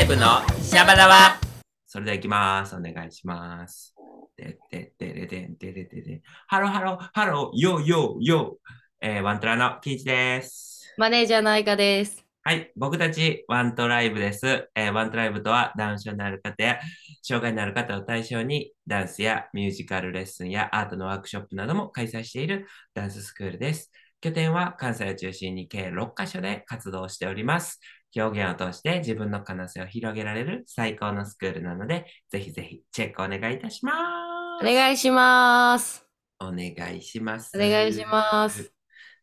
ライブのシャバダバそれでは行きます。お願いします。で、で、で、で、で、で、で、で、で。ハローハロー、ハロー、ヨーヨーヨー。えー、ワントラのキイチです。マネージャーの愛花です。はい、僕たちワントライブです。えーワントライブとはダウン症のある方や障害のある方を対象にダンスやミュージカルレッスンやアートのワークショップなども開催しているダンススクールです。拠点は関西を中心に計6カ所で活動しております。表現を通して自分の可能性を広げられる最高のスクールなので、ぜひぜひチェックお願いいたします。お願いします。お願いします。お願いします。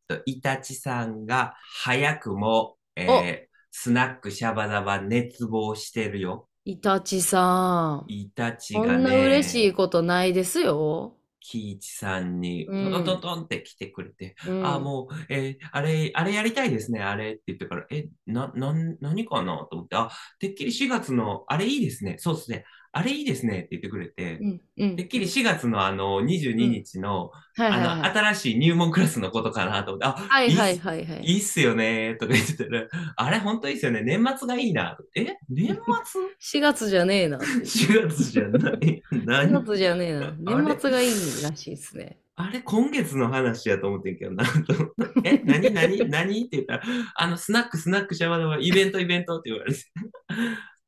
とイタチさんが早くも、えースナックシャバダバ熱望してるよ。イタチさん。イタチこがんな嬉しね、いことないですよ。キイチさんにうん。トントントンって来てくれて、うん。あ、もう、えーあれ、あれやりたいですね、あれって言ってから、え、な、なん、何かなと思って、あ、てっきり4月の、あれいいですね、そうですね、あれいいですねって言ってくれて、うんうんてっきり4月のあの22日の、あの、はい。新しい入門クラスのことかなと思って、あ、はいはいはいはい。いいっすよねとか言ってたら、あれ本当いいっすよね。年末がいいな。え年末？4 月じゃねえな。?4 月じゃない。4何月じゃねえな。年末がいいらしいですね。あれ今月の話やと思ってんけどな。とえ 何？何？何？って言ったら、あの、スナックスナックシャワーはイベントイベントって言われて。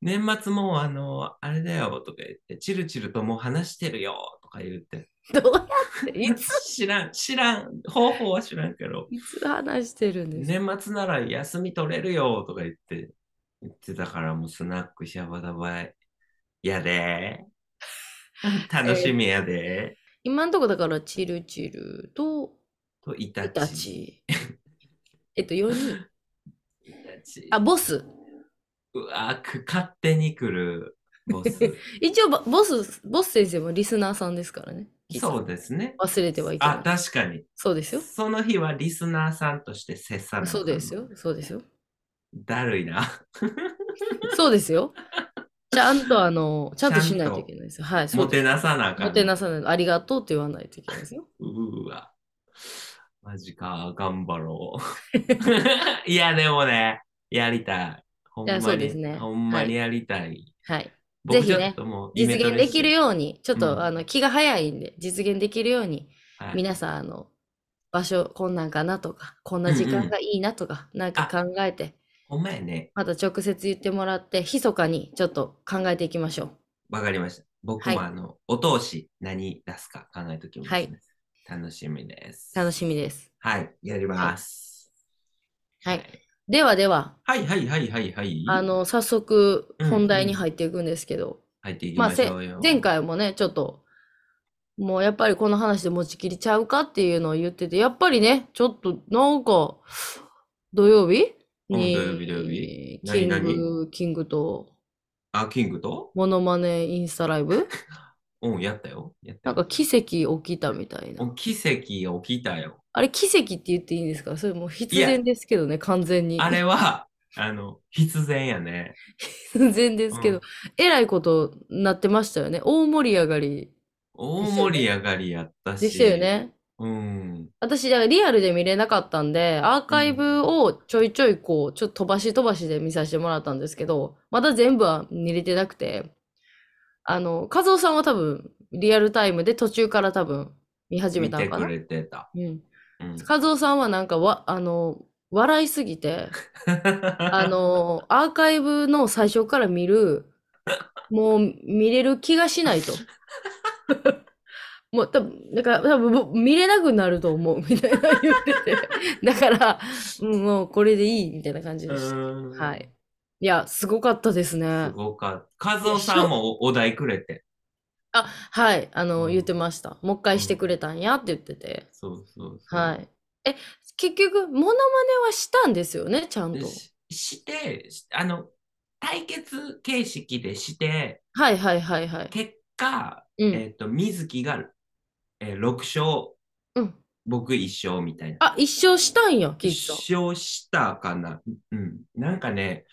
年末もうあの、あれだよとか言って、チルチルともう話してるよとか言って。どうやって、いつ、知らん、知らん、方法は知らんけど。いつ話してるんですか年末なら休み取れるよとか言って、言ってたからもうスナックシャバダバやで。楽しみやで。今んとこだから、チルチルとと、イタイタチ。チ。えっと、4人。イタチあ、ボス。うわく勝手に来るボス。一応ボ、ボス、ボス先生もリスナーさんですからね。そうですね。忘れてはいけあ、ない。確かに。そうですよ。その日はリスナーさんとして接さない。そうですよ。。そうですよ。だるいな。そうですよ。ちゃんとあの、ちゃんとしないといけないですよ。はい。もてなさなあかん。もてなさない。ありがとうって言わないといけないですよ。うーわ。マジか、頑張ろう。いや、でもね、やりたい。ほんまいやそうに、ですねほんまにやりたい。はい。僕ぜひね実現できるように、ちょっと、うんあの気が早いんで、実現できるように、はい皆さん、あの、場所こんなんかなとか、こんな時間がいいなとか、なんか考えて、ほんまやね。また直接言ってもらって、密かにちょっと考えていきましょわかりました。僕はいもあの、お通し何出すか考えときます、ね。はい楽しみです。う。楽しみです。はい、やります。はい。ではでは、はいはいはいはいはい。あ、の、早速うん本題に入っていくんですけど、入っていきまあ、せましょうよ。前回もね、ちょっと、もうやっぱりこの話で持ちきりちゃうかっていうのを言ってて、やっぱりね、ちょっとなんか、土曜日？に、うん土曜日土曜日キン何グ、キングと、あ、キングと？モノマネインスタライブ？うん、やったよ。やったよなんか奇跡起きたみたいな。うん奇跡起きたよ。あれ奇跡って言っていいんですか？それもう必然ですけどね、完全に。あれは、あの、必然やね。必然ですけど、うんえらいことなってましたよね。大盛り上がり大盛り上がりやったし。でしたよね。うん。私、リアルで見れなかったんで、アーカイブをちょいちょいこう、ちょっと飛ばし飛ばしで見させてもらったんですけど、まだ全部は見れてなくて、あの、和夫さんは多分、リアルタイムで途中から多分見始め見てくたのかな。れてた。うん。うん。和夫さんはなんかわ、あの、笑いすぎて、あの、アーカイブの最初から見る、もう見れる気がしないと。もう多分、だから多分見れなくなると思うみたいな言ってて。だから、うん、もうこれでいいみたいな感じでした。うんはい。いや、すごかったですねす。ごかった。和夫さんもお題くれて。あ、はい。あの、うん言ってました。もう一回してくれたんやって言ってて。そうそうそう。はい。え、結局、モノマネはしたんですよね、ちゃんと？でしして、しあの、対決形式でして、はいはいはいはい。結果、うん。えっ、と、水木が、えー6勝、うん僕1勝みたいな。あ、一生したんや、キッ一さん。勝したかな。うん。なんかね、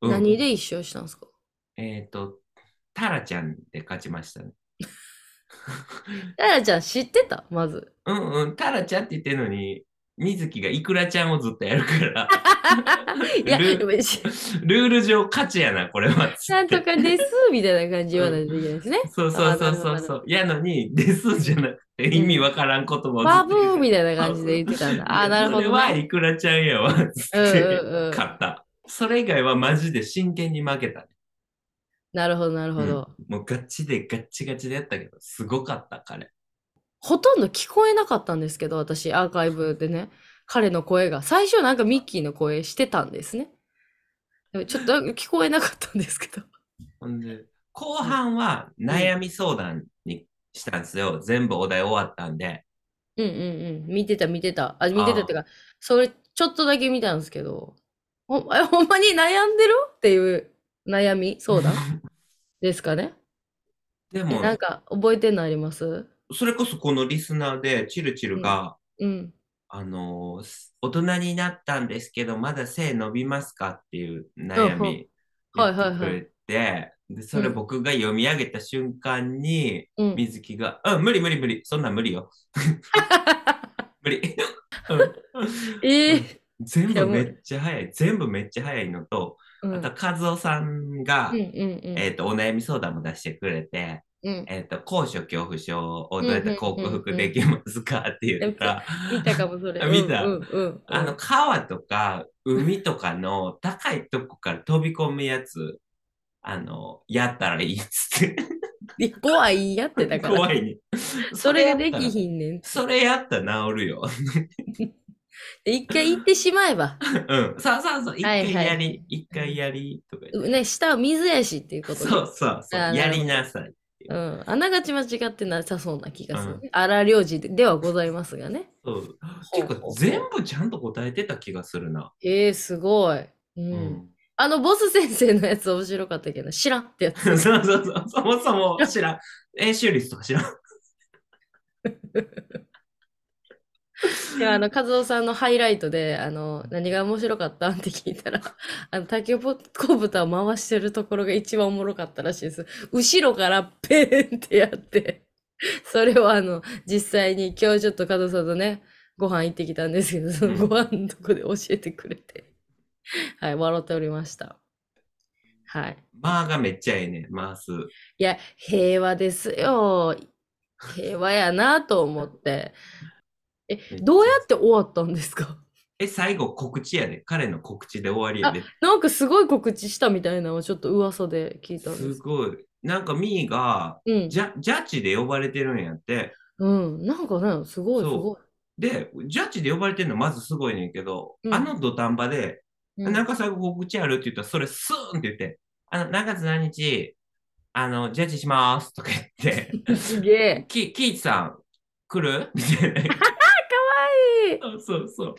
うん何で一生したんですか？えっ、と、タラちゃんで勝ちましたね。タラちゃん知ってた？まず。うんうん、タラちゃんって言ってるのに、水木がイクラちゃんをずっとやるから、いや、ルルール上勝ちやな、これは。つってなんとかです、みたいな感じ言わないといけないですね。そうそうそうそうそう。やのに、ですじゃなくて意味わからん言葉をバブーみたいな感じで言ってたんだ。あー、なるほど、それはね。イクラちゃんやわ、つって、勝った。それ以外はマジで真剣に負けた。なるほど、なるほど。もうガチでガッチガチでやったけど、すごかった、彼。ほとんど聞こえなかったんですけど、私、アーカイブでね、彼の声が。最初なんかミッキーの声してたんですね。ちょっと聞こえなかったんですけど。ほんで、後半は悩み相談にしたんですよ。全部お題終わったんで。うんうんうん。見てた、見てた。あ、見てたっていうか、それ、ちょっとだけ見たんですけど、ほほんまに悩んでる？っていう悩み？相談 ですかね？えでも、なんか、覚えてんのあります？それこそこのリスナーで、チルチルが、うん。あのーす大人になったんですけど、まだ背伸びますかっていう悩みうんうんはいはいはいで、それうん僕が読み上げた瞬間に、うん。水木が、うん、無理無理無理、そんなん無理よ。無理。うんええ全部めっちゃ早い。全部めっちゃ早いのと、うん。あと、和夫さんが、うんうんうん。えっ、と、お悩み相談も出してくれて、うん。えっ、と、高所恐怖症をどうやって克服できますかって言ったら、見たかも、それ。あ 見たうんうんうん。あの、川とか海とかの高いとこから飛び込むやつ、あの、やったらいいっつって。怖いやってだから。怖いね。それができん。ひんねん。それやったら治るよ。で一回行ってしまえば。うん。そうそうそう。一回やり、一回やり、とか言って。ね、下は水やしっていうことで。そうそうそう。やあーなるほどりなさい。うん。あながち間違ってなさそうな気がする。荒領事でではございますがね。そう。ほう結構全部ちゃんと答えてた気がするな。えー、すごい。う。うんあの、ボス先生のやつ面白かったけど、知らんってやつ。そうそうそう。そもそも知らん。演習率とか知らん。いや、あの、和夫さんのハイライトで、あの、何が面白かったんって聞いたら、あの、タケコプターを回してるところが一番おもろかったらしいです。後ろからペーンってやって、それをあの、実際に今日ちょっと和夫さんとね、ご飯行ってきたんですけど、そのご飯のとこで教えてくれて、はい、笑っておりました。はい。まあがめっちゃええね。回す。いや、平和ですよ。平和やなと思って。え、どうやって終わったんですか？え、最後告知やで。彼の告知で終わりやで。なんかすごい告知したみたいなのをちょっと噂で聞いたんですす。ごい。なんかミーがうん。ジャジャッジで呼ばれてるんやって。うん。なんかね、すごいすごい。で、ジャッジで呼ばれてるのまずすごいねんけど、うんあの土壇場で、うんなんか最後告知あるって言ったら、それスーンって言って、あの、何月何日、あの、ジャッジしますとか言って、すげえ。キキイチさん来る？みたいな。そ うそうそう。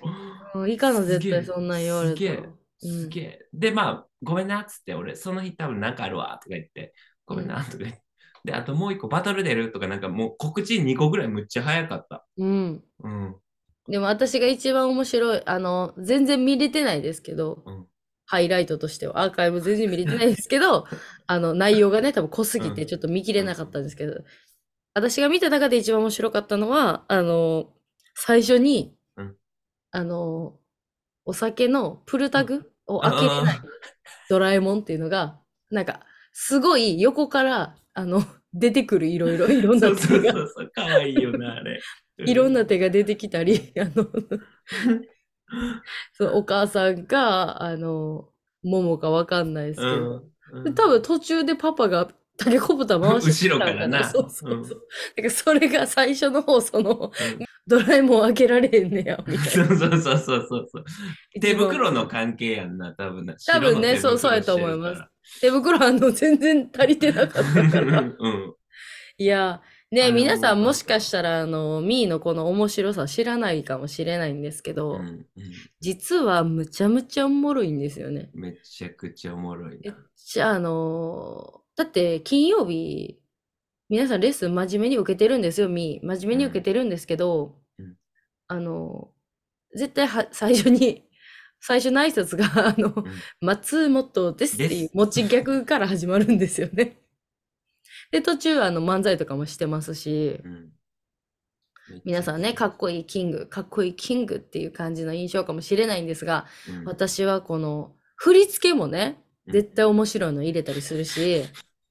うんいいかな、絶対そんなん言われすげえ。すげえ。で、まあ、ごめんなっつって、俺、その日多分なんかあるわとか言って、ごめんなとか言って。で、あともう一個バトル出るとか、なんかもう告知2個ぐらいむっちゃ早かった。うん。うん。でも私が一番面白い、あの、全然見れてないですけど、うんハイライトとしては、アーカイブ全然見れてないですけど、あの、内容がね、多分濃すぎうんてちょっと見切れなかったんですけど、私が見た中で一番面白かったのは、あの、最初に、うんあの、お酒のプルタグを開けれないあドラえもんっていうのが、なんか、すごい横から、あの、出てくるいろいろ、いろんそうそうな手が、そうそう、かわいいよな、あれ。いろんな手が出てきたり、あの、そのお母さんか、あの、ももかわかんないですけど、うん。で多分途中でパパがタケコプター回して後ろからな。そうそうそう。うん。だからそれが最初の方、その、うんドラえもん開けられへんねや、みたいな。そうそうそうそうそう。手袋の関係やんな、多分な。多分ねそうそうやと思いますか手袋あの、全然足りてなかったからら。うん。いや、ね、皆さんもしかしたら、あの、ミーのこの面白さ知らないかもしれないんですけど、うんうん実はむちゃむちゃおもろいんですよね。めちゃくちゃおもろいえな。じゃあ、あのーだって金曜日、皆さんレッスン真面目に受けてるんですよ、みー。真面目に受けてるんですけど、うん。あのー絶対は最初に、最初の挨拶が、あの、ん。松本ですっていう持ち逆から始まるんですよね。で、途中、あの、漫才とかもしてますし、うん。皆さんね、かっこいいキング、かっこいいキングっていう感じの印象かもしれないんですが、うん。私はこの振り付けもね、絶対面白いの入れたりするし、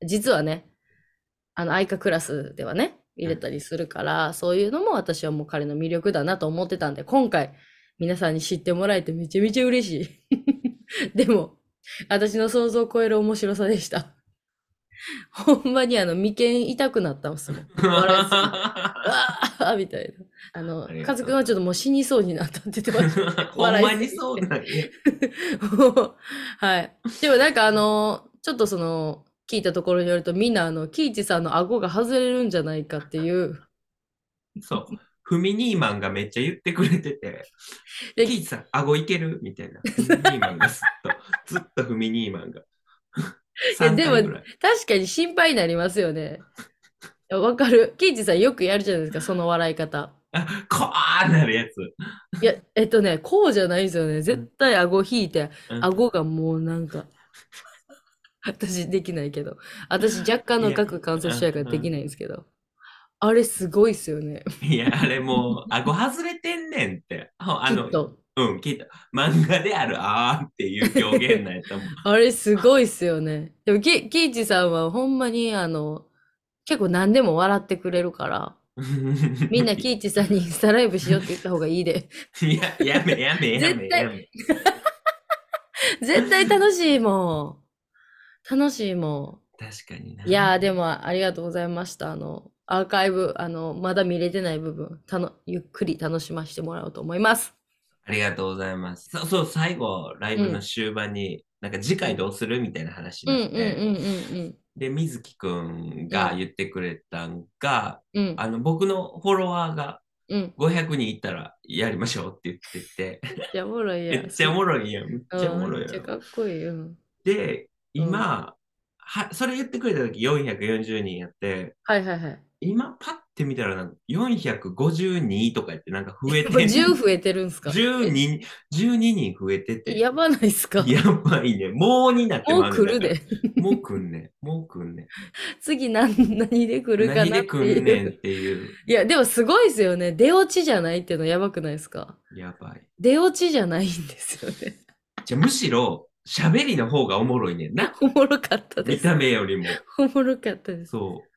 実はね、あの、愛花クラスではね、入れたりするから、そういうのも私はもう彼の魅力だなと思ってたんで、今回皆さんに知ってもらえてめちゃめちゃ嬉しい。でも、私の想像を超える面白さでした。ほんまにあの、眉間痛くなったんですもん。笑いすぎてああみたいな。あのあカズくんはちょっともう死にそうになったって言ってました。ほんまにそうなんや。はい。でもなんかあの、ちょっとその、聞いたところによるとみんなあの、キイチさんの顎が外れるんじゃないかっていう。そう。フミニーマンがめっちゃ言ってくれてて、でキーチさん、顎いける？みたいな。フミニーマンがずっと、ずっとフミニーマンが。や3でも。確かに心配になりますよね。わかる。キイチさんよくやるじゃないですか、その笑い方。あ、こーなるやつ。いや、えっとね、こうじゃないですよね。絶対顎引いて、うん顎がもうなんか、私できないけど。私若干の顎関節症やからできないんですけど。あれすごいっすよね。いや、あれもう、顎外れてんねんって。あの。うん、聞いた。漫画であるあーっていう表現なんやったもん。あれすごいっすよね。でも、キキイチさんはほんまにあの、結構何でも笑ってくれるから、みんなキイチさんにインスタライブしようって言った方がいいで。いや、やめ、やめ、やめ、絶対やめ。絶対楽しいもん。楽しいも確かにな。ん。いやー、でもありがとうございました。あの、アーカイブ、あの、まだ見れてない部分、たのゆっくり楽しませてもらおうと思います。ありがとうございます。そう、そう最後、ライブの終盤に、なんか次回どうするみたいな話うんになって、うんうんうんで、水木くんが言ってくれたんが、うん。うんあの、僕のフォロワーがうん。500人いったらやりましょうって言ってて、めっちゃおもろいやん。めっちゃおもろいやん。めっちゃおもろいやん。うんめっちゃかっこいい。うん。で、今、は、それ言ってくれた時440人やって、はいはいはい。今パッて見たらなんか452とかやってなんか増えてやっぱ10増えてるんすか？10人、12人増えてて。やばないっすか？やばいね。もうになってもう来るで。もう来んねん。もう来んねん。次何、何で来るかなっで来んねんっ。ていう。いや、でもすごいですよね。出落ちじゃないっていうのやばくないですか？やばい。出落ちじゃないんですよね。じゃあむしろ、喋りの方がおもろいねんな。おもろかったです。見た目よりも。おもろかったです。そう。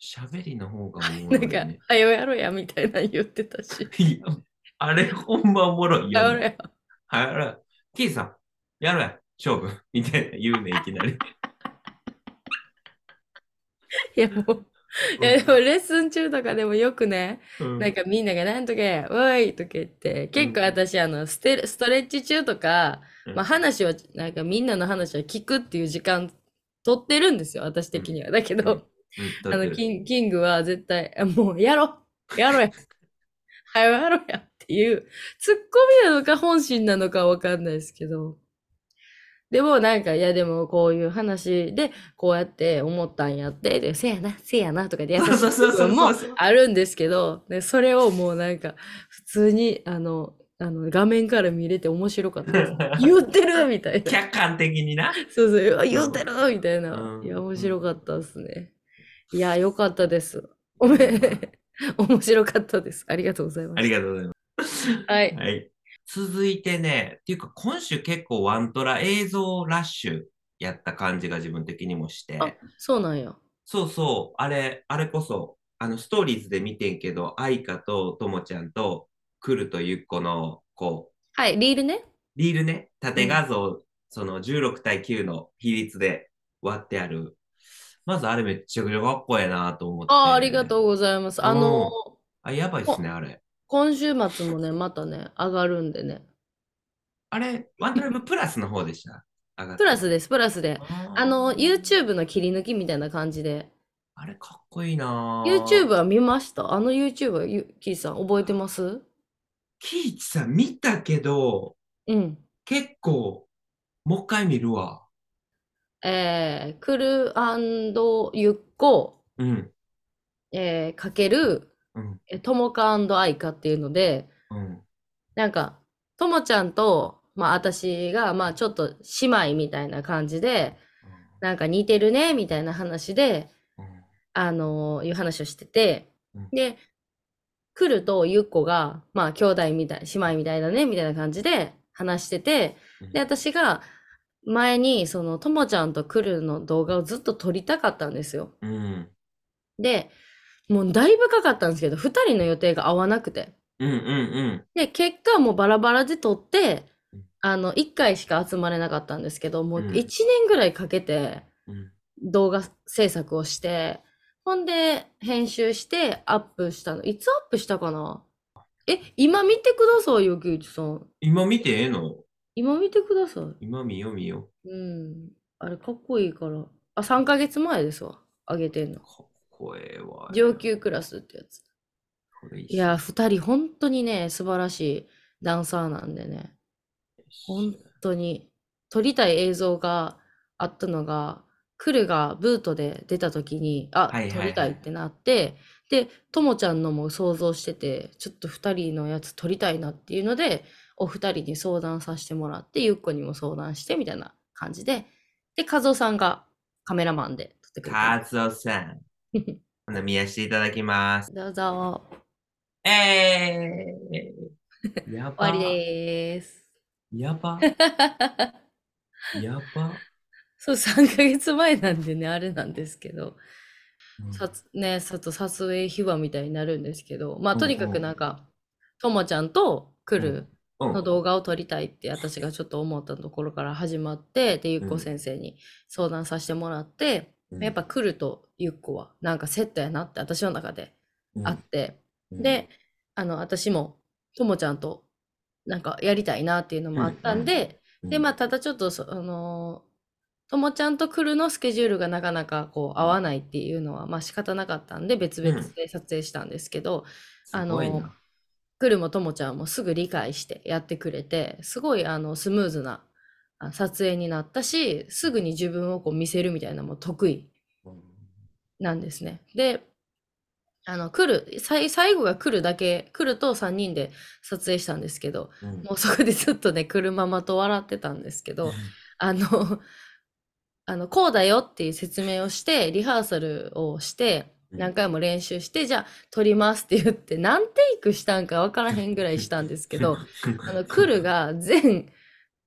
喋りの方がおもろないんかね。、はよやろやみたいなの言ってたし。いやあれほんまおもろいよ、ね。やろや。はい、やろう。キーさん、やろうや。勝負。みたいな言うね、いきなり。いやもう、いやでもレッスン中とかでもよくね、うんなんかみんながなんとか、おいとか言って、結構私、あの、ステストレッチ中とか、うんまあ話は、なんかみんなの話は聞くっていう時間取ってるんですよ、私的には。だけど、うん。あの、キンキングは絶対、あもうやろ やろや。はよやろやっていう、ツッコミなのか本心なのかわかんないですけど。でもなんか、いやでもこういう話で、こうやって思ったんやって、で、せやな、せやなとかで優しいもあるんですけど、でそれをもうなんか、普通に、あの、あの画面から見れて面白かったです。言ってるみたいな。客観的にな。そうそう、あ言ってるみたいなう。んいや、面白かったですね。いや、よかったです。おめ、面白かったです。ありがとうございます。ありがとうございます。はい。はい。続いてね、っていうか今週結構ワントラ映像ラッシュやった感じが自分的にもして。あ、そうなんや。そうそう、あれ、あれこそ、あの、ストーリーズで見てんけど、愛花とともちゃんと、来るとゆっこの、こう、はい、リールね。リールね、縦画像、その16対9の比率で割ってある。まずあれめっちゃくちゃかっこええなと思って。ああ、ありがとうございます。あの、あ、やばいっすね、あれ。今週末もね、またね、上がるんでね。あれ、ワントライブプラスの方でした？プラスです、プラスで。あの、YouTube の切り抜きみたいな感じで。あれかっこいいな YouTube は見ました？あの YouTube は、ゆキーさん、覚えてます？キイチさん見たけど、うん。結構、もう一回見るわ。えー、クルゆっこ、うん、えー、かける、うん、えともかアイカっていうので、うん。なんか、ともちゃんと、まあ私が、まあちょっと姉妹みたいな感じで、なんか似てるね、みたいな話で、うんあのーいう話をしててうん、で、来るとゆっこが、まあ兄弟みたい、姉妹みたいだね、みたいな感じで話してて、で、私が前にそのともちゃんと来るの動画をずっと撮りたかったんですよ。うん。で、もうだいぶかかったんですけど、二人の予定が合わなくて。うんうんうん。で、結果もうバラバラで撮ってうん、あの、一回しか集まれなかったんですけど、もううん一年ぐらいかけてうん動画制作をして、ほんで編集してアップしたの。いつアップしたかな？え、今見てくださいよ、木内さん。今見てええの？今見てください。今見よう見ようん。あれかっこいいから。あ、3ヶ月前ですわ。あげてんのう。。かっこええわ。上級クラスってやつ。これいいや、二人本当にね、素晴らしいダンサーなんでね。本当に撮りたい映像があったのが、クルがブートで出た時に、あ、はいはいはい撮りたいってなって、で、ともちゃんのも想像してて、ちょっと二人のやつ撮りたいなっていうので、お二人に相談させてもらって、ゆっこにも相談してみたいな感じで、で、和夫さんがカメラマンで撮ってくれた。カズオさん。ほな見やしていただきます。どうぞ。えー、やば。終わりでーす。やば。やば。そう、3ヶ月前なんでね、あれなんですけど、ね、さと撮影秘話みたいになるんですけど、まあ、うんとにかくなんか、ともちゃんと来るうん。の動画を撮りたいって私がちょっと思ったところから始まって、で、ゆっこ先生に相談させてもらって、うん。やっぱ来るとゆっこはなんかセットやなって私の中であって、うん。で、あの、私もともちゃんとなんかやりたいなっていうのもあったんで、うん。で、まあ、ただちょっとそ、あのーともちゃんと来るのスケジュールがなかなかこう合わないっていうのは、まあ仕方なかったんで、別々で撮影したんですけど、あのすごいな。来るもともちゃんもすぐ理解してやってくれて、すごいあのスムーズなあ撮影になったし、すぐに自分をこう見せるみたいなのも得意なんですね。で、あの、来る、最最後が来るだけ、来ると3人で撮影したんですけど、うん。もうそこでずっとね、車まと笑ってたんですけど、あの、あの、こうだよっていう説明をして、リハーサルをして、うん何回も練習して、じゃあ撮りますって言って、何テイクしたんか分からへんぐらいしたんですけど、あの、来るが全、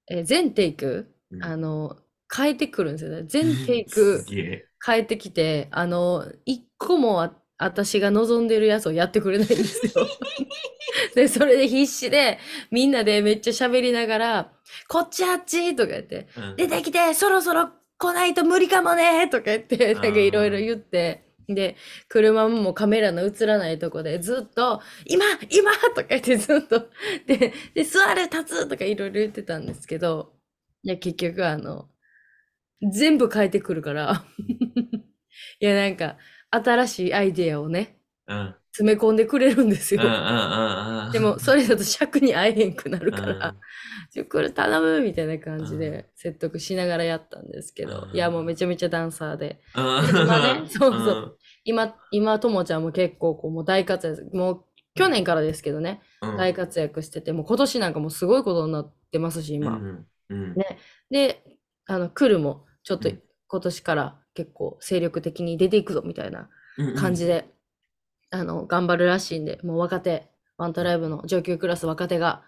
えー全テイク、うんあの、変えてくるんですよね。全テイク 変えてきて、あの、一個もあ私が望んでるやつをやってくれないんですよ。で、それで必死で、みんなでめっちゃ喋りながら、こっちあっちとか言って、うん出てきて、そろそろ来ないと無理かもねとか言って、なんかいろいろ言って、で、車もカメラの映らないとこでずっと、今今とか言ってずっと、で、で、座る立つとかいろいろ言ってたんですけど、いや、結局あの、全部変えてくるから、いや、なんか、新しいアイデアをね、うん詰め込んでくれるんですよ。うんうんうんうん。でも、それだと尺に会えへんくなるかうん。ら、ちょ、これ頼むみたいな感じで説得しながらやったんですけど、うん。いや、もうめちゃめちゃダンサーで。うん。今ね そうそう。今、今、ともちゃんも結構こう、もう大活躍、もう去年からですけどね、うん。大活躍してて、もう今年なんかもうすごいことになってますし、今。うんうん。ね。で、あの、来るも、ちょっとうん。今年から結構精力的に出ていくぞみたいなうん。感じで、あの、頑張るらしいんで、もう若手、ワントライブの上級クラス若手が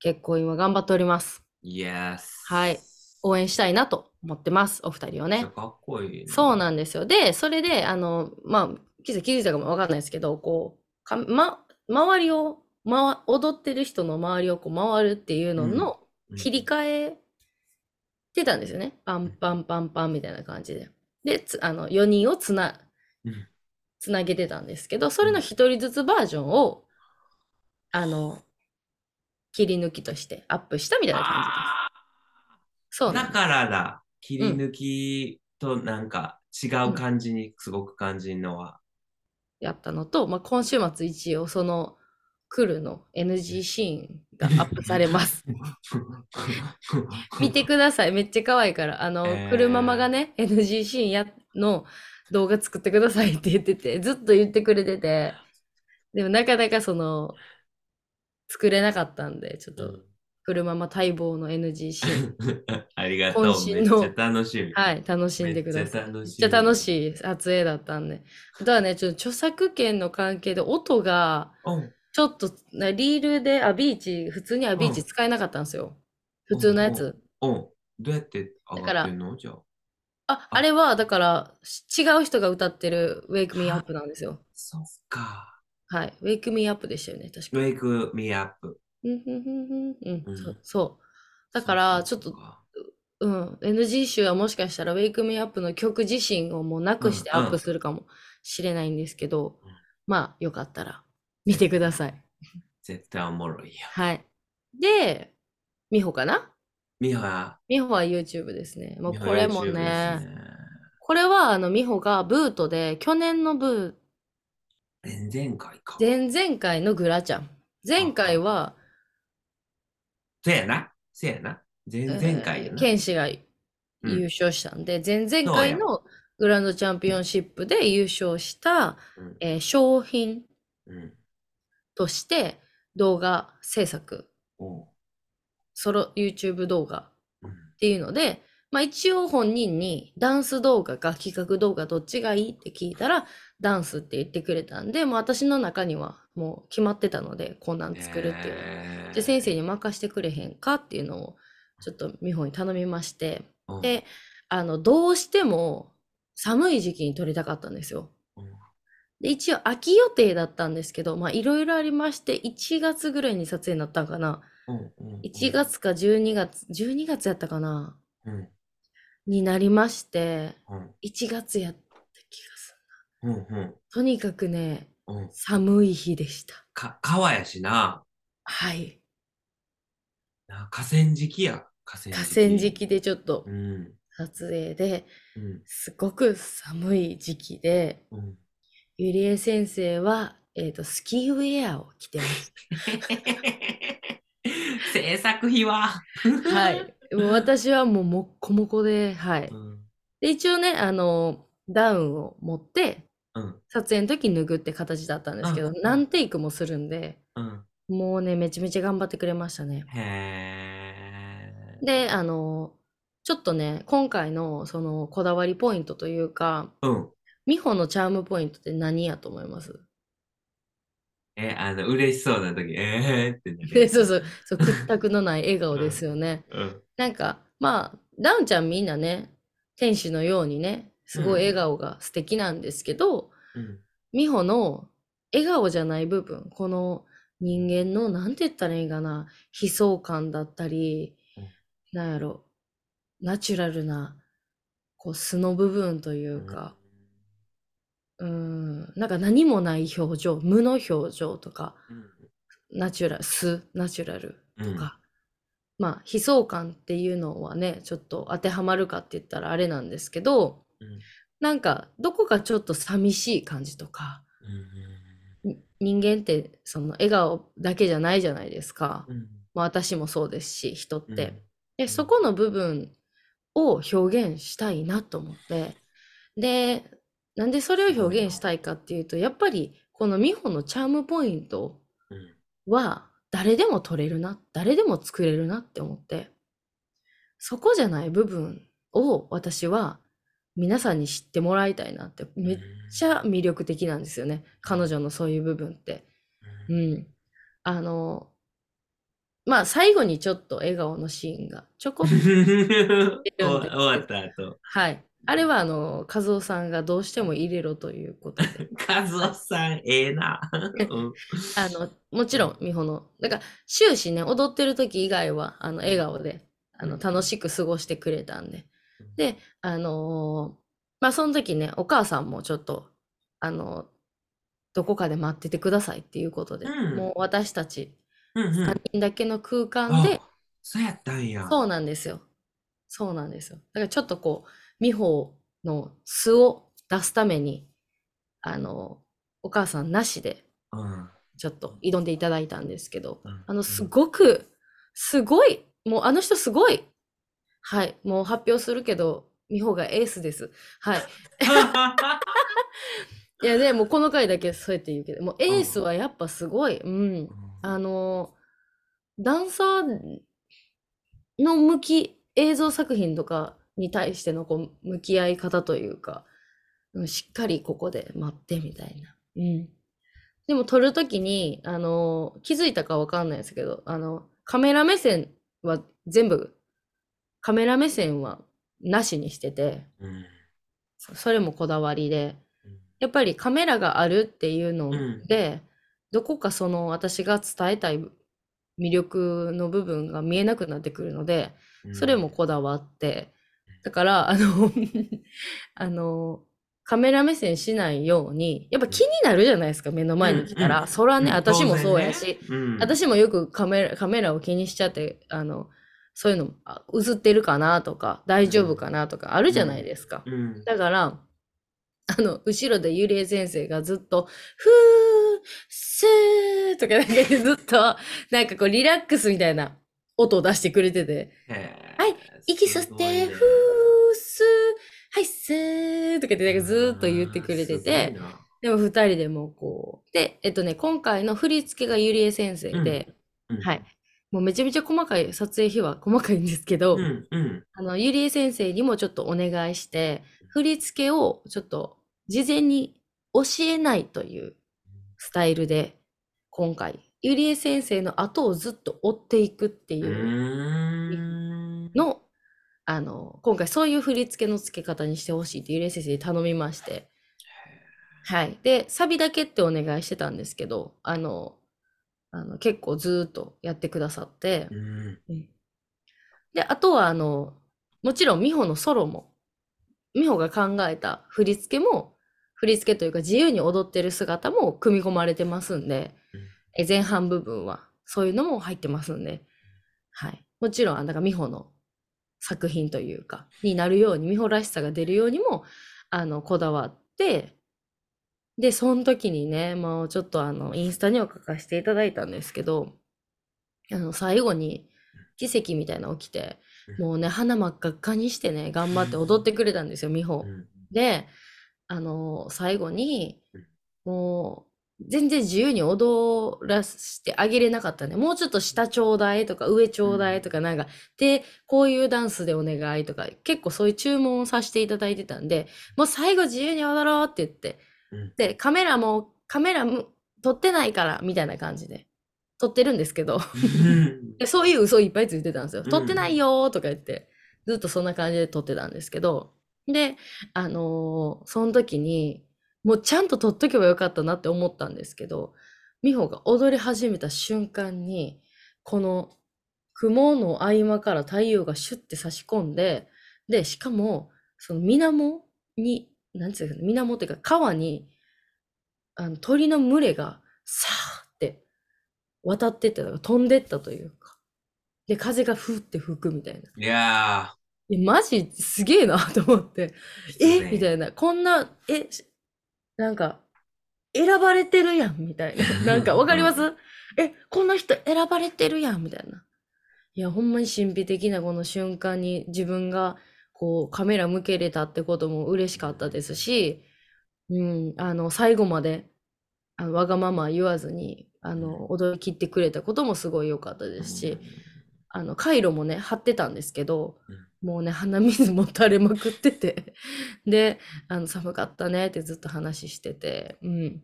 結構今頑張っております。Yes はい応援したいなと思ってます、お二人をね。かっこいいなそうなんですよ。で、それで、あの、まあ、気づいたかもわかんないですけど、こう、かま、周りを、ま、踊ってる人の周りをこう回るっていうののうん切り替えてたんですよね。パンパンパンパンみたいな感じで。で、つあの、4人をつな、うんつなげてたんですけど、それの1人ずつバージョンを、あの、切り抜きとしてアップしたみたいな感じです。そう。だからだ切り抜きとなんか違う感じにすごく感じるのはやったのと、まあ、今週末一応その来るの NG シーンがアップされます。見てください。めっちゃ可愛いから。あの、えー来るママがね、NG シーンやの動画作ってくださいって言ってて、ずっと言ってくれてて、でもなかなかその、作れなかったんで、ちょっと車ま待望の NG シーン。ありがとう。めっ渾身のちゃ楽しみ。はい、楽しんでください。めっちゃ楽しい撮影だったんで。あとはね、ちょっと著作権の関係で音が、うんちょっと、ねリールで、あ、ビーチ、普通にはビーチ使えなかったんですよ。普通のやつ。うん。どうやって上がってんの？じゃあ。あ、あれは、だから、し違う人が歌ってる Wake Me Up なんですよ。そっか。はい。Wake Me Up でしたよね、確か。Wake me up. うん、うん、うん、うん、うんうんそう。そう。だから、ちょっと、うん、NG 集はもしかしたら Wake Me Up の曲自身をもうなくしてうんうんアップするかもしれないんですけど、うんまあ、よかったら見てください。絶対おもろいよ。はい。で、美穂かな？みは、美穂は YouTube ですね。もうこれもね、これはあの美穂がブートで、去年のブ前々回か。ー、前々回のグラちゃん。前回は、せやな？せやな？前々回やな？えー剣士が優うん勝したんで、前々回のグランドチャンピオンシップで優勝した、うんえー商品うん。として動画制作、おうソロ YouTube 動画うんっていうので、まあ一応本人にダンス動画か企画動画どっちがいいって聞いたらダンスって言ってくれたんで、もう私の中にはもう決まってたので、こんなん作るっていうの。へーじゃあ先生に任してくれへんかっていうのをちょっと美穂に頼みまして、うんで、あの、どうしても寒い時期に撮りたかったんですよ。うんで、一応秋予定だったんですけど、まあいろいろありまして、1月ぐらいに撮影になったんかな。うんうんうん1月か12月、12月やったかな？うんになりまして、うん1月やった気がする。うんうんとにかくね、うん寒い日でした。か、川やしな。はい。な河川敷や。河川河川敷でちょっとうん。撮影で、うん。すごく寒い時期で、うん。ゆりえ先生は、えっ、と、スキーウェアを着てまし 制作費は。た。はい。もう私はもうもっこもこで、はい。うん。で、一応ね、あの、ダウンを持って、うん。撮影の時脱ぐって形だったんですけど、うん何テイクもするんで、うん。もうね、めちゃめちゃ頑張ってくれましたね。へー。で、あの、ちょっとね、今回のそのこだわりポイントというか、うん。美穂のチャームポイントって何やと思います？え、あの、嬉しそうな時、えーってなるで そうそう、そう、屈託のない笑顔ですよね。うん。なんか、まあ、ダウンちゃんみんなね、天使のようにね、すごい笑顔が素敵なんですけど、うん。美穂の笑顔じゃない部分、この人間の、なんて言ったらいいかな、悲壮感だったりうん、なんやろ、ナチュラルな、こう素の部分というか、うーん、なんか何もない表情、無の表情とか、うん。ナチュラル、素、ナチュラルとうんか、まあ、悲壮感っていうのはね、ちょっと当てはまるかって言ったらあれなんですけど、うん。なんか、どこかちょっと寂しい感じとか、に人間ってその笑顔だけじゃないじゃないですか。うん。まあ私もそうですし、人っうん。て。で、そこの部分を表現したいなと思って。で、なんでそれを表現したいかっていうと、やっぱりこの美穂のチャームポイントうん。は誰でも取れるな、誰でも作れるなって思って、そこじゃない部分を私は皆さんに知ってもらいたいなって、めっちゃ魅力的なんですよね。彼女のそういう部分って。う。うんん。あの、まあ最後にちょっと笑顔のシーンがちょこっと、終わ終わった後。はい。あれはあの、和夫さんがどうしても入れろということで。カズオさん、ええな。うん。あの、もちろん、美穂の、だから終始ね、踊ってる時以外は、あの、笑顔で、あの、楽しく過ごしてくれたんで。で、あのーまあ、その時ね、お母さんもちょっと、あのどこかで待っててくださいっていうことで、うんもう私たちうんうん3人だけの空間で、あそうやったんや。そうなんですよ。そうなんですよ。だからちょっとこう、美穂の素を出すために、あの、お母さんなしで、うん。ちょっと挑んでいただいたんですけど、うんあの、すごく、すごい、もうあの人すごい。はい、もう発表するけど、美穂がエースです。はい。いや、でもこの回だけそうやって言うけど、もうエースはやっぱすごい。うん。あの、ダンサーの向き、映像作品とかに対してのこう向き合い方というか、うんしっかりここで待ってみたいな。うん。でも撮るときに、あの、気づいたかわかんないですけど、あの、カメラ目線は全部、カメラ目線はなしにしてて、うん。そそれもこだわりで、うんやっぱりカメラがあるっていうのうんで、どこかその私が伝えたい魅力の部分が見えなくなってくるので、それもこだわって、だから、あの、あの、カメラ目線しないように、やっぱ気になるじゃないですか、目の前に来たら。うんうん。それはね、うん。私もそうやし、、ねうん。私もよくカメラ、カメラを気にしちゃって、あの、そういうの、あ映ってるかなとか、大丈夫かなとかあるじゃないですか。うん。だから、あの、後ろでゆりえ先生がずっと、ふー、すーとかなんかずっと、なんかこうリラックスみたいな音を出してくれてて、はい、息吸って、ふー、すー、はい、すーとかってなんかずーっと言ってくれてて、でも二人でもこう、で、えっとね、今回の振り付けがゆりえ先生で、うん。はい。もうめちゃめちゃ細かい、撮影費は細かいんですけど、うんうん。あの、ゆりえ先生にもちょっとお願いして、振り付けをちょっと事前に教えないというスタイルで、今回、ゆりえ先生の後をずっと追っていくってういうの、あの、今回そういう振り付けの付け方にしてほしいってゆりえ先生に頼みまして、はい。で、サビだけってお願いしてたんですけど、あの、あの結構ずーっとやってくださって、うん。で、あとは、あの、もちろん、美穂のソロも、美穂が考えた振り付けも、振り付けというか自由に踊ってる姿も組み込まれてますんで、え前半部分は、そういうのも入ってますんで、はい。もちろん、だから美穂の作品というか、になるように、美穂らしさが出るようにも、あの、こだわって、で、その時にね、もうちょっとあの、インスタには書かせていただいたんですけど、あの、最後に奇跡みたいなの起きて、うんもうね、鼻真っ赤っかにしてね、頑張って踊ってくれたんですよ、美穂う。ん。で、あの、最後にうん、もう、全然自由に踊らせてあげれなかったね。もうちょっと下ちょうだいとか上ちょうだいとかなんか、で、こういうダンスでお願いとか、結構そういう注文をさせていただいてたんで、もう最後自由に踊ろうって言って、うん。で、カメラも、カメラも撮ってないから、みたいな感じで、撮ってるんですけど、でそういう嘘いっぱいついてたんですよ。うん。撮ってないよーとか言って、ずっとそんな感じで撮ってたんですけど、で、あのーその時に、もうちゃんと撮っとけばよかったなって思ったんですけど、美穂が踊り始めた瞬間に、この雲の合間から太陽がシュッて差し込んで、で、しかも、その水面に、なんていうかね、水面っていうか川に、あの鳥の群れがさーって渡ってったのが飛んでったというか。で、風がふーって吹くみたいな。いやえ、マジすげえなと思って。ーえ？みたいな。こんな、え、しなんか、選ばれてるやんみたいな。なんか、わかります？え、こんな人選ばれてるやんみたいな。いや、ほんまに神秘的なこの瞬間に自分が、こう、カメラ向けれたってことも嬉しかったですし、うん、あの、最後まで、あのわがまま言わずに、あの、踊り切ってくれたこともすごい良かったですし、あの、カイロもね、貼ってたんですけど、もうね、鼻水も垂れまくってて、で、あの、寒かったねってずっと話してて、うん。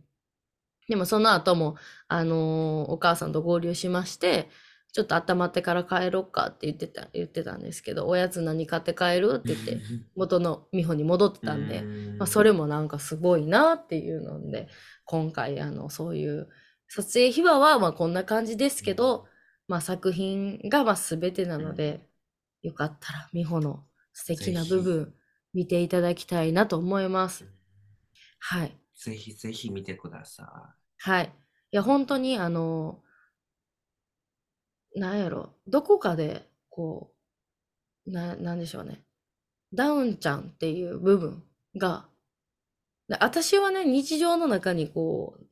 でもその後も、あのーお母さんと合流しまして、ちょっと温まってから帰ろっかって言ってた、言ってたんですけど、おやつ何買って帰るって言って、元の美穂に戻ってたんで、まあ、それもなんかすごいなっていうので、今回、あの、そういう、撮影秘話はまあこんな感じですけど、まあ作品がまあ全てなので、よかったら美穂の素敵な部分見ていただきたいなと思います。はい。ぜひぜひ見てくださはい。いや、本当にあの、なんやろ、どこかで、こう、な、なんでしょうね。ダウンちゃんっていう部分が、で私はね、日常の中にこう、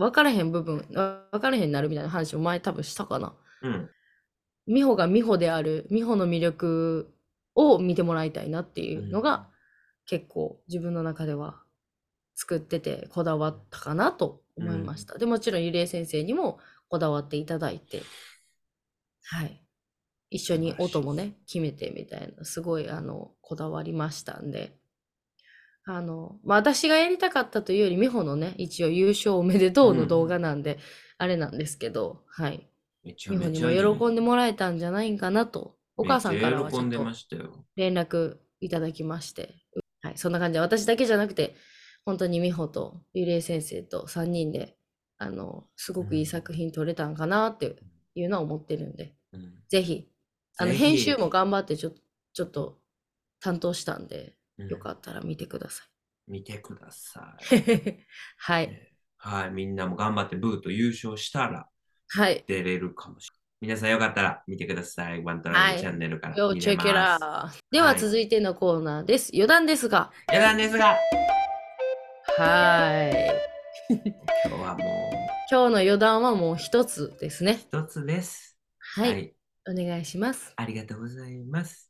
分からへん部分、わ分からへんになるみたいな話を前多分したかな。い。うん。美穂が美穂である、美穂の魅力を見てもらいたいなっていうのが、結構自分の中では作っててこだわったかなと思いました。でもちろんゆりえ先生にもこだわっていただいて、はい。一緒に音もね、決めてみたいな、すごい、あの、こだわりましたんで。あの、まあ、私がやりたかったというより、美穂のね、一応優勝おめでとうの動画なんで、あれなんですけど、はい。めちゃ美穂にめちゃいい。も喜んでもらえたんじゃないんかなと、お母さんからはちょっと。連絡いただきまして、はい、そんな感じで、私だけじゃなくて、本当に美穂とゆりえ先生と3人で、あの、すごくいい作品撮れたんかなっていうのは思ってるんで、うんぜひ、あの、編集も頑張ってちょちょっと担当したんで、うんよかったら見てくださ見てください。い。はい。はい、みんなも頑張ってブート優勝したらはい。出れるかもしれない。皆さんよかったら見てください。ワントライチャンネルからよ、見れます。チェケラー。でははい続いてのコーナーです。余談ですが。余談ですが、はい。今日はもう今日の余談はもう一つですね。一つです。はい。お願いします。ありがとうございます。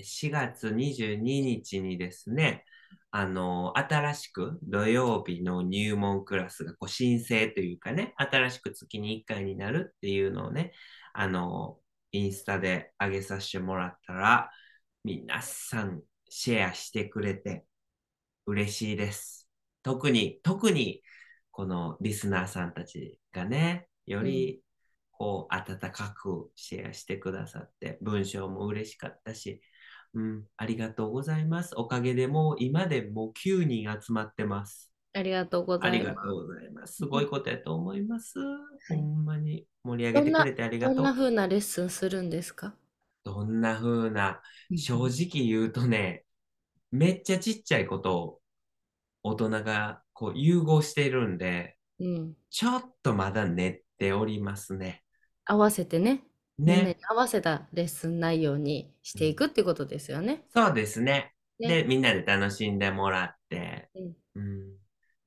4月22日にですね、あの、新しく土曜日の入門クラスがこう申請というかね、新しく月に1回になるっていうのをね、あの、インスタで上げさせてもらったら、皆さんシェアしてくれて嬉しいです。特に、特に、このリスナーさんたちがね、よりこう温かくシェアしてくださって、文章も嬉しかったし、うん、ありがとうございます。おかげでもう今でもう9人集まってます。ありがとうごあざいます。す。すごいことやと思います。いほんまに盛り上げてくれてありがとう。どんな風なレッスンするんですか？どんな風な、正直言うとね、めっちゃちっちゃいことを大人がこう融合しているんで、うん。ちょっとまだ練っておりますね。合わせてね。みんなにね。合わせたレッスン内容にしていくってことですよね。そうですね。ねで、みんなで楽しんでもらって、うんうん。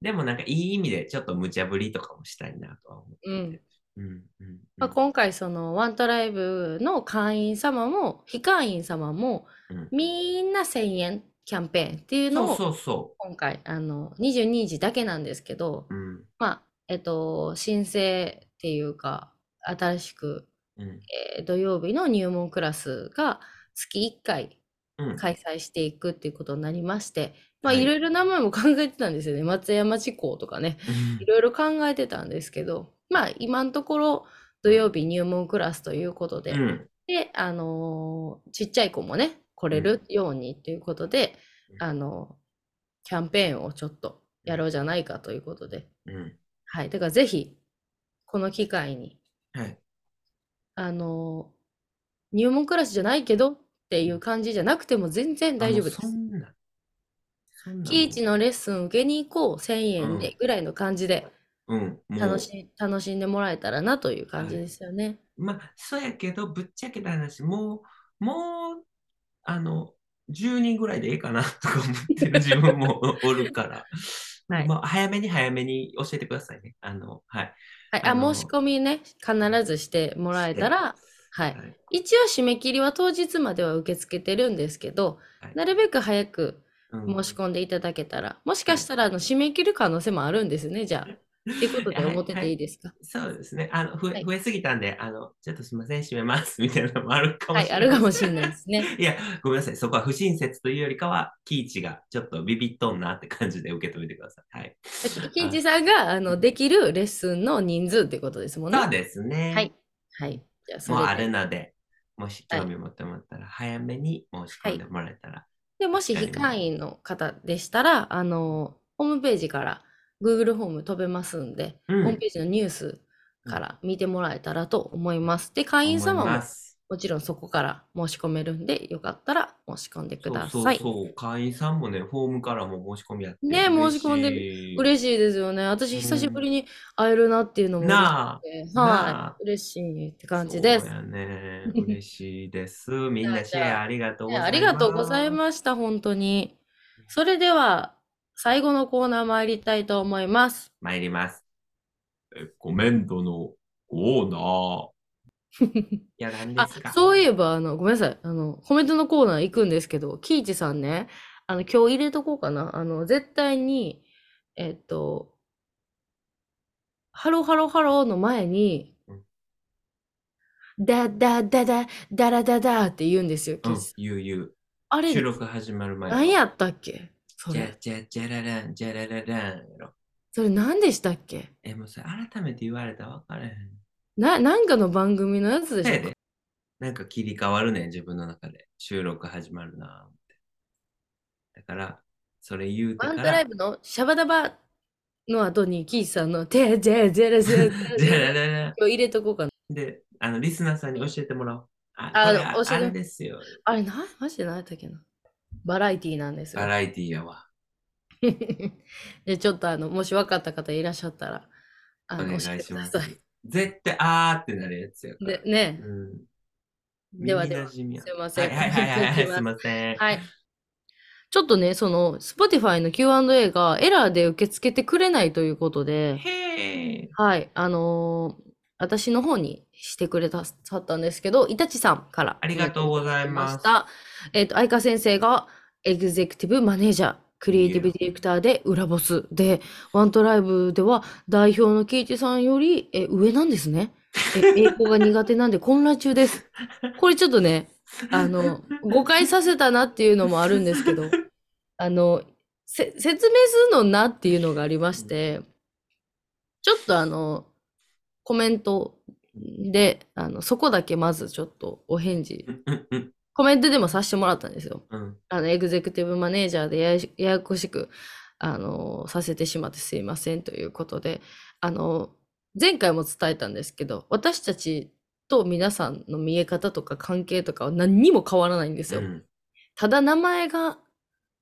でもなんかいい意味でちょっと無茶ぶりとかもしたいなとは思ってて。うんうん。うん。まあ、今回そのワントライブの会員様も非会員様もうんみんな1000円キャンペーンっていうのをそうそうそ今回あの22日だけなんですけどう。うん。まあえっと申請っていうか新しく、うん。えー土曜日の入門クラスが月1回うん。開催していくっていうことになりまして、まあはいいろいろ名前も考えてたんですよね松山地高とかねいろいろ考えてたんですけどまあ今のところ土曜日入門クラスということで、うん。で、あのーちっちゃい子もね、来れるようにということで、うんあのキャンペーンをちょっとやろうじゃないかということで、うん。はい。だからぜひ、この機会に、はい。あのー入門クラスじゃないけどっていう感じじゃなくても全然大丈夫ですあもうそ。んな。そんなキイチのレッスン受けに行こう、1000円でぐらいの感じでうん。もう楽し楽しんでもらえたらなという感じですよね。まあ、そうやけど、ぶっちゃけた話、もう、もう、あの、10人ぐらいでいいかなとか思ってる自分もおるから、はいもう早めに早めに教えてくださいね。あの、はい。はい。あ、申し込みね、必ずしてもらえたら、はい。はい一応締め切りは当日までは受け付けてるんですけど、はいなるべく早くうん申し込んでいただけたら、もしかしたらあの締め切る可能性もあるんですね、じゃあ。っていうことで思ってていいですか？そうですね。あの、増はいえ増えすぎたんで、あの、ちょっとすみません、閉めます、みたいなのもあるかもはい、しれない。あるかもしれないですね。いや、ごめんなさい。そこは不親切というよりかは、キイチがちょっとビビっとんなって感じで受け止めてください。はい。キイチさんがあのできるレッスンの人数ってことですもんね。そうですね。はい。はい。じゃあ、そもうあ。るので、もし興味持ってもらったら、早めに申し込んでもらえたら。で、もし非会員の方でしたら、あの、ホームページから Google ホーム飛べますんで、うんホームページのニュースから見てもらえたらと思います。で、会員様ももちろんそこから申し込めるんで、よかったら申し込んでください。そうそう。会員さんもね、フォームからも申し込みやって。ね申し込んでるる嬉しいですよね。私、久しぶりに会えるなっていうのも嬉しなあ。くて、なはあい、嬉しいって感じですそう。やね。嬉しいです。みんなシェアありがとうございます。ありがとうございました、本当に。それでは、最後のコーナー参りたいと思います。参ります。えコメントのコーナー。いや、何であすか、そういえば、あの、ごめんなさい。あの、コメントのコーナー行くんですけど、キイチさんね、あの、今日入れとこうかな。あの、絶対に、えっと、ハローハローハローの前にうん、だだだだ、だらだだって言うんですよ、うん言う言う。あれ収、録始まる前。何やったっけ？そじゃれ。じゃじゃららん、じゃらららんやろ。それ何でしたっけ？え、もうそれ改めて言われたら分からへん。な、なんかの番組のやつでしょ？なんか切り替わるねん、自分の中で。収録始まるなって。だから、それ言うてワントライブのシャバダバの後にキーチさんのてじゃじゃらじゃらじゃ じゃらららら。今日入れとこうかな。で、あの、リスナーさんに教えてもらおう。あ、あこれ教えてああれですよ。あれ、な、マジで何やったっけな？バラエティーなんですよバ。ラエティーやわ。で、ちょっとあの、もし分かった方いらっしゃったら、あの、お願いします。絶対、あーってなるやつやから。で、ね。うん。ではでは、すいません。はいはいはいはい、すすいません。はい。ちょっとね、その、Spotify の Q&A がエラーで受け付けてくれないということで。はい、あのー私の方にしてくれたさったんですけど、イタチさんから。ありがとうございますした。えっ、と、愛花先生がエグゼクティブマネージャー、クリエイティブディレクターで裏ボスで、ワントライブでは代表のキイチさんよりえ上なんですね。え英語が苦手なんで混乱中です。これちょっとね、あの、誤解させたなっていうのもあるんですけど、あの、せ説明するのなっていうのがありまして、ちょっとあの、コメントで、あの、そこだけまずちょっとお返事、コメントでもさせてもらったんですよ。うん。あの、エグゼクティブマネージャーでややしややこしく、あの、させてしまってすいませんということで、あの、前回も伝えたんですけど、私たちと皆さんの見え方とか関係とかは何にも変わらないんですよ。うんただ名前が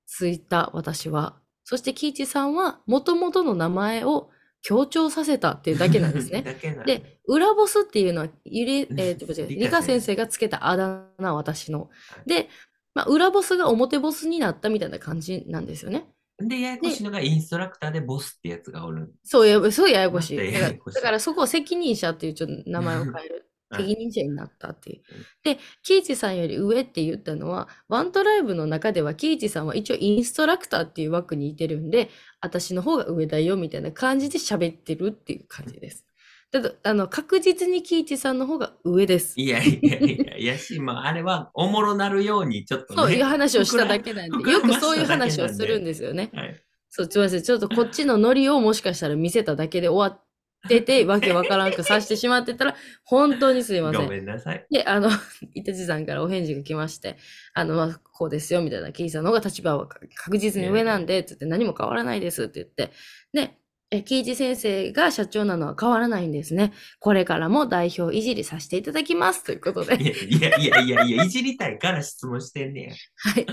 ついた私は、そしてキイチさんは元々の名前を強調させたっていうだけなんですね。で、裏ボスっていうのは、ゆり、えーと、違う理理科科先生がつけたあだ名、私のはい。で、まあ、裏ボスが表ボスになったみたいな感じなんですよね。で、ややこしいのがインストラクターでボスってやつがおる。そうや、そうややこしい。だからややこしいだからそこを責任者っていうちょっと名前を変える。はい責任者になったっていううん。で、キイチさんより上って言ったのは、ワントライブの中ではキイチさんは一応インストラクターっていう枠にいてるんで、私の方が上だよみたいな感じで喋ってるっていう感じです。ただ、あの、確実にキイチさんの方が上です。いやいやいや、いやし、まあ、あれはおもろなるようにちょっとね。そういう話をしただけなんで、よくそういう話をするんですよね。はい。そう、すみません。ちょっとこっちのノリをもしかしたら見せただけで終わってて、わけわからんくさしてしまってたら、本当にすいませごん。めんなさい。で、あの、伊達さんからお返事が来まして、あの、まあ、こうですよ、みたいな、キイさんの方が立場は確実に上なんで、つって何も変わらないですって言って、で、え、キイチ先生が社長なのは変わらないんですね。これからも代表いじりさせていただきます。ということで。いやいやいやいやいじりたいから質問してんねや。はい。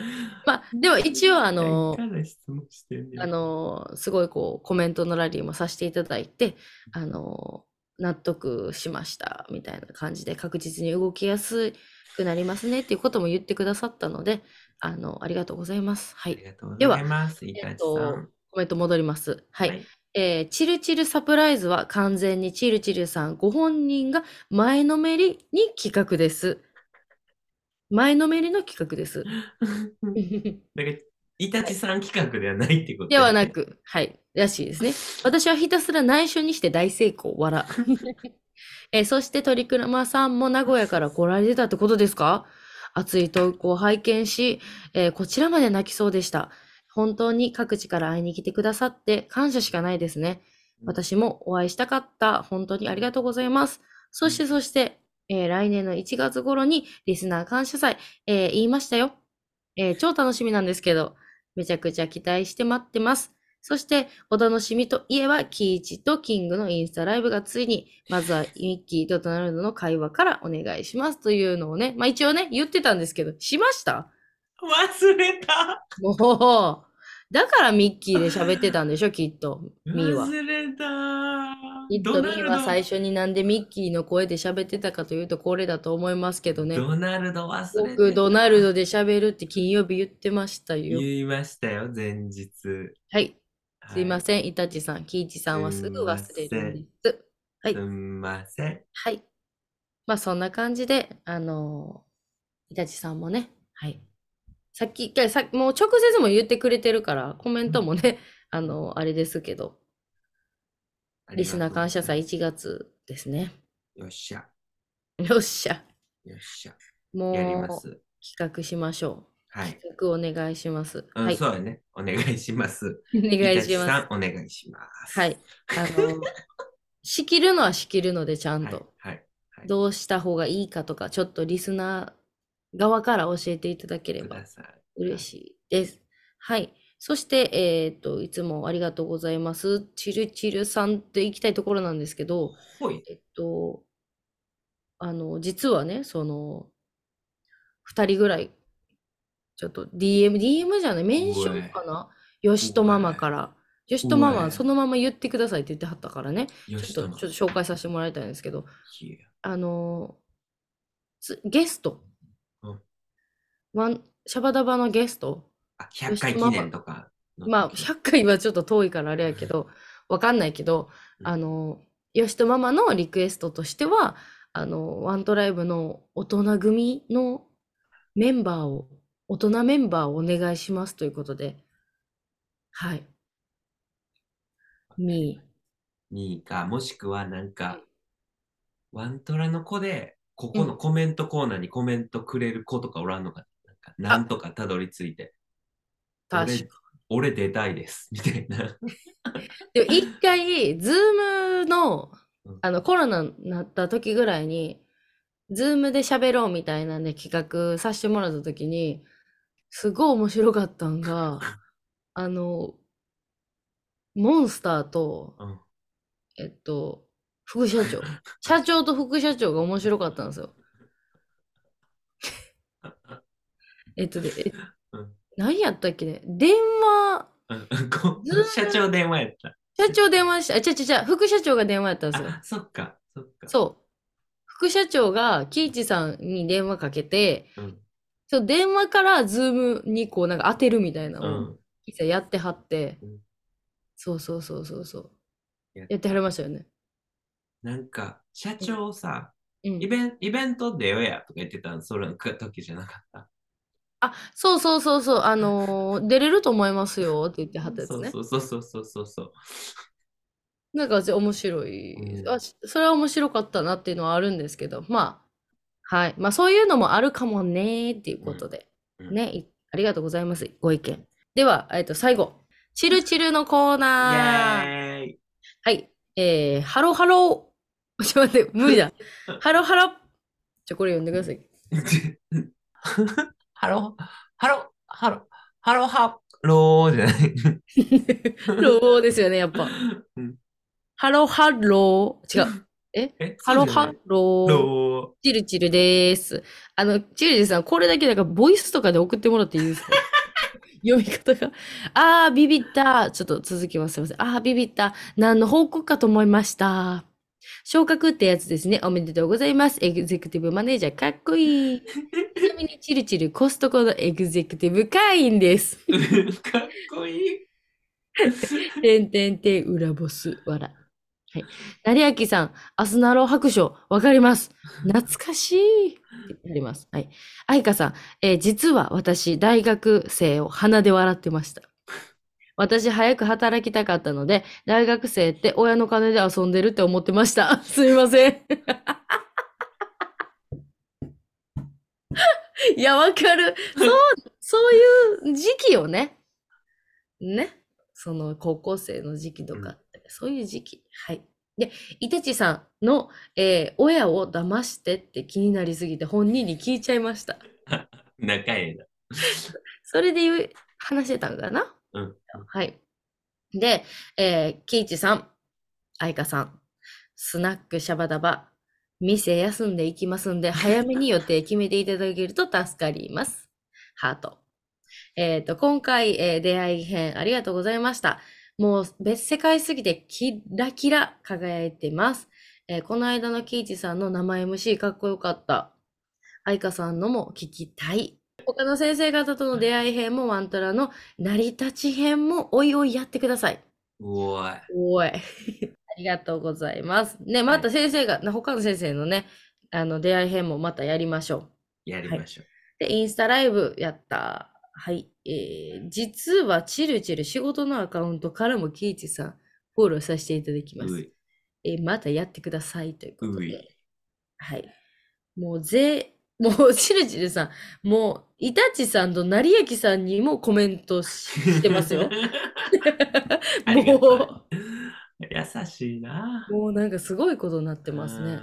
まあ、では一応、あの。あの、すごいこう、コメントのラリーもさせていただいて、あの、納得しました、みたいな感じで確実に動きやすくなりますねっていうことも言ってくださったので、あの、ありがとうございます。はい。ありがとうごではざいます。いたちさえっとん。コメント戻ります。はい。はいえーチルチルサプライズは完全にチルチルさんご本人が前のめりに企画です。前のめりの企画です。だから、イタチさん企画ではないってこと？ではな。く、はい、らしいですね。私はひたすら内緒にして大成功、わら。えーそして鳥熊さんも名古屋から来られてたってことですか？熱い投稿を拝見し、えーこちらまで泣きそうでした。本当に各地から会いに来てくださって感謝しかないですね。私もお会いしたかった。本当にありがとうございます。そしてそして、えー来年の1月頃にリスナー感謝祭、えー言いましたよ。えー超楽しみなんですけど、めちゃくちゃ期待して待ってます。そして、お楽しみといえば、キイチとキングのインスタライブがついに、まずはミッキーとドナルドの会話からお願いしますというのをね、まあ一応ね、言ってたんですけど、しました？忘れたもう、だからミッキーで喋ってたんでしょ、きっと、ミーは。忘れたきっとミーは最初になんでミッキーの声で喋ってたかというとこれだと思いますけどね。ドナルド忘れてた僕、ドナルドで喋るって金曜日言ってましたよ。言いましたよ、前日。はい。すいませせん、イタチさん、キイチさんはすぐ忘れるんです。はいすんません。はい。まあそんな感じで、あのー、イタチさんもね、はい。さっき、さもう直接も言ってくれてるから、コメントもね、あのーあれですけど、リスナー感謝祭1月ですね。よっしゃ。よっしゃ。よっしゃ。もやりまうす。企画しましょう。はい。企画お願いします。うん、はい。そうだね。お願いします。お願いします。さん、お願いします。はい。あの、仕切るのは仕切るので、ちゃんはいと。。はい。はいどうした方がいいかとか、ちょっとリスナー側から教えていただければ。嬉しいです。はい。そして、えっと、いつもありがとうございます。チルチルさんって行きたいところなんですけど、ほい。えっと、あの、実はね、その、二人ぐらい、ちょっと DM、DM じゃない、メンションかな？よしとママから。よしとママ、そのまま言ってくださいって言ってはったからね。ちょっと、ちょっと紹介させてもらいたいんですけど、あのつゲスト、うんワンシャバダバのゲスト、あ、100回記念とか。まあ、100回はちょっと遠いからあれやけど、わかんないけど、うん。あの、よしとママのリクエストとしては、あの、ワントライブの大人組のメンバーを、大人メンバーをお願いしますということで、はい。みにか、もしくはなんか、ワントラの子で、ここのコメントコーナーにコメントくれる子とかおらんのかなんとかたどり着いて、確か俺俺出たいです、みたいな。でも一回、ズームのうん、あの、コロナになった時ぐらいに、ズームで喋ろうみたいなんで企画させてもらった時に、すごい面白かったんが、あの、モンスターと、うんえっと、副社長。社長と副社長が面白かったんですよ。えっとで、えうん何やったっけね？電話、うん こずー社長電話やった。社長電話した、あ、ちゃちゃちゃ、副社長が電話やったんですよ。あ、そっか、そっか。そう。副社長が喜一さんに電話かけて、うん。そう電話からズームにこうなんか当てるみたいなうのをん。喜一さんやってはって、うんそうそうそうそうそう。やっやってはりましたよね。なんか、社長さ、うんイ。ベンイベント出ようやとか言ってたの、それの時じゃなかった。あ、そうそうそうそう、あのー出れると思いますよって言ってはったやつね。そうそうそうそうそうそう。なんか面白い、うんあ。しそれは面白かったなっていうのはあるんですけど、まあ、はい。まあそういうのもあるかもねーっていうことで、うんうんね、いありがとうございます。ご意見。では、えっと、最後。チルチルのコーナー。ェーイはい。えー、ハロハロー。ちょっと待って、無理だ。ハロハロ。じゃあこれ読んでください。ハロー、ハロー、ハロー、ハローハローじゃない。ローですよね、やっぱ。うんハロハロー。違う。え？え、ハロハロー。ロチルチルです。あの、チルチルさん、これだけなんかボイスとかで送ってもらっていいですか？読み方が。あー、ビビった。ちょっと続きます。すいません。あー、ビビった。何の報告かと思いました。昇格ってやつですね。おめでとうございます。エグゼクティブマネージャー、かっこいい。ちなみに、チルチルコストコのエグゼクティブ会員です。ー。かっこいい。てんてんてん、裏ボス、わら。はい。成明さん、アスナロ白書、わかります。懐かしい。あります。はい。愛花さん、えー実は私、大学生を鼻で笑ってました。私、早く働きたかったので、大学生って親の金で遊んでるって思ってました。すみません。いや、わかる。そう、そういう時期よね。ね。その高校生の時期とかって、そういう時期。はい。で、いてちさんの、えー親を騙してって気になりすぎて本人に聞いちゃいました。仲ええな。それで言う、話してたんかな？はい。で、えー、キイチさん、愛花さん、スナックシャバダバ、店休んでいきますんで、早めに予定決めていただけると助かります。ハート。えっ、と、今回、えー出会い編ありがとうございました。もう別世界すぎてキラキラ輝いてます。えーこの間のキイチさんの生 MC かっこよかった。愛花さんのも聞きたい。他の先生方との出会い編もワントラの成り立ち編もおいおいやってください。おい。おい。ありがとうございます。ね、また先生が、な他の先生のね、あの出会い編もまたやりましょやりましょう。う。で、インスタライブやった。はい。えー、実はチルチル仕事のアカウントからもキイチさんフォローさせていただきます。うい。えーまたやってくださいということういで。はい。もうぜ、もう、しるちるさん、もう、イタチさんと成明さんにもコメントししてますよ。ありがとうも優しいな。う、もうなんかすごいことになってますね。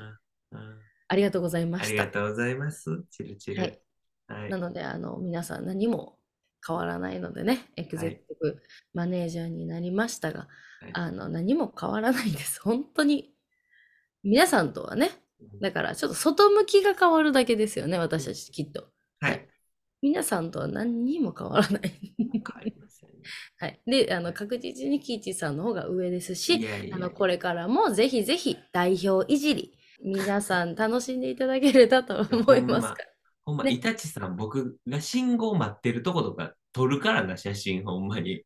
ありがとうございまあした。りがとうございます。チルチル。はい。はいなので、あの、皆さん何も変わらないのでね、エグゼクティブマネージャーになりましたが、はいあの、何も変わらないです。本当に。皆さんとはね、だからちょっと外向きが変わるだけですよね、私たちきっと。はい。皆さんとは何にも変わらない。変わりませんね。はい。で、あの、確実にキイチさんの方が上ですしい、やいやあの、これからもぜひぜひ代表いじり、皆さん楽しんでいただければと思いますから。ほんま、ねイタチさん、僕が信号待ってるとことか撮るからな、写真、ほんまに。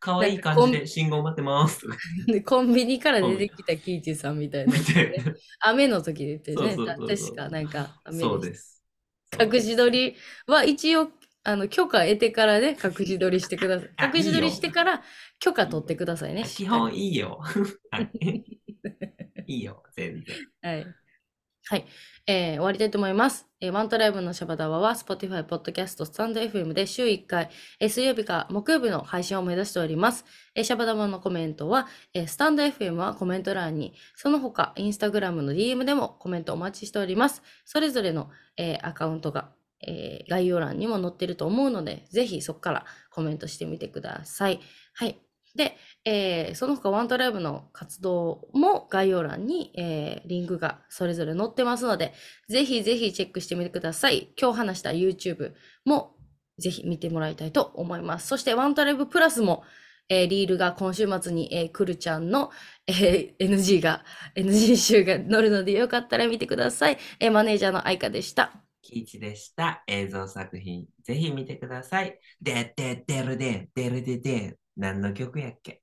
可愛い感じで信号待ってますとかでコンビニから出てきたキイチさんみたいなみ。たいな。雨の時で言ってね、そうそうそうそう確かなんか雨そうでです。隠し撮りは一応、あの、許可得てからね、隠し撮りしてください。あ隠し撮りしてから許可取ってくださいね。基本いいよ。はい。いいよ、全然。はい。はい。えー終わりたいと思います。えーワントライブのシャバダバは Spotify、Podcast、スタンド FM で週1回、えー水曜日か木曜日の配信を目指しております。えーシャバダバのコメントは、えースタンド FM はコメント欄に、その他、インスタグラムの DM でもコメントお待ちしております。それぞれの、えーアカウントが、えー概要欄にも載ってると思うので、ぜひそこからコメントしてみてください。はい。で、えーその他ワントライブの活動も概要欄に、えーリンクがそれぞれ載ってますので、ぜひぜひチェックしてみてください。今日話した YouTube もぜひ見てもらいたいと思います。そしてワントライブプラスも、えーリールが今週末に、えー、くるちゃんの、えー NG が、NG 集が載るのでよかったら見てください。えーマネージャーの愛花でした。キイチでした。映像作品、ぜひ見てください。でってってるで、でるでで、何の曲やっけ？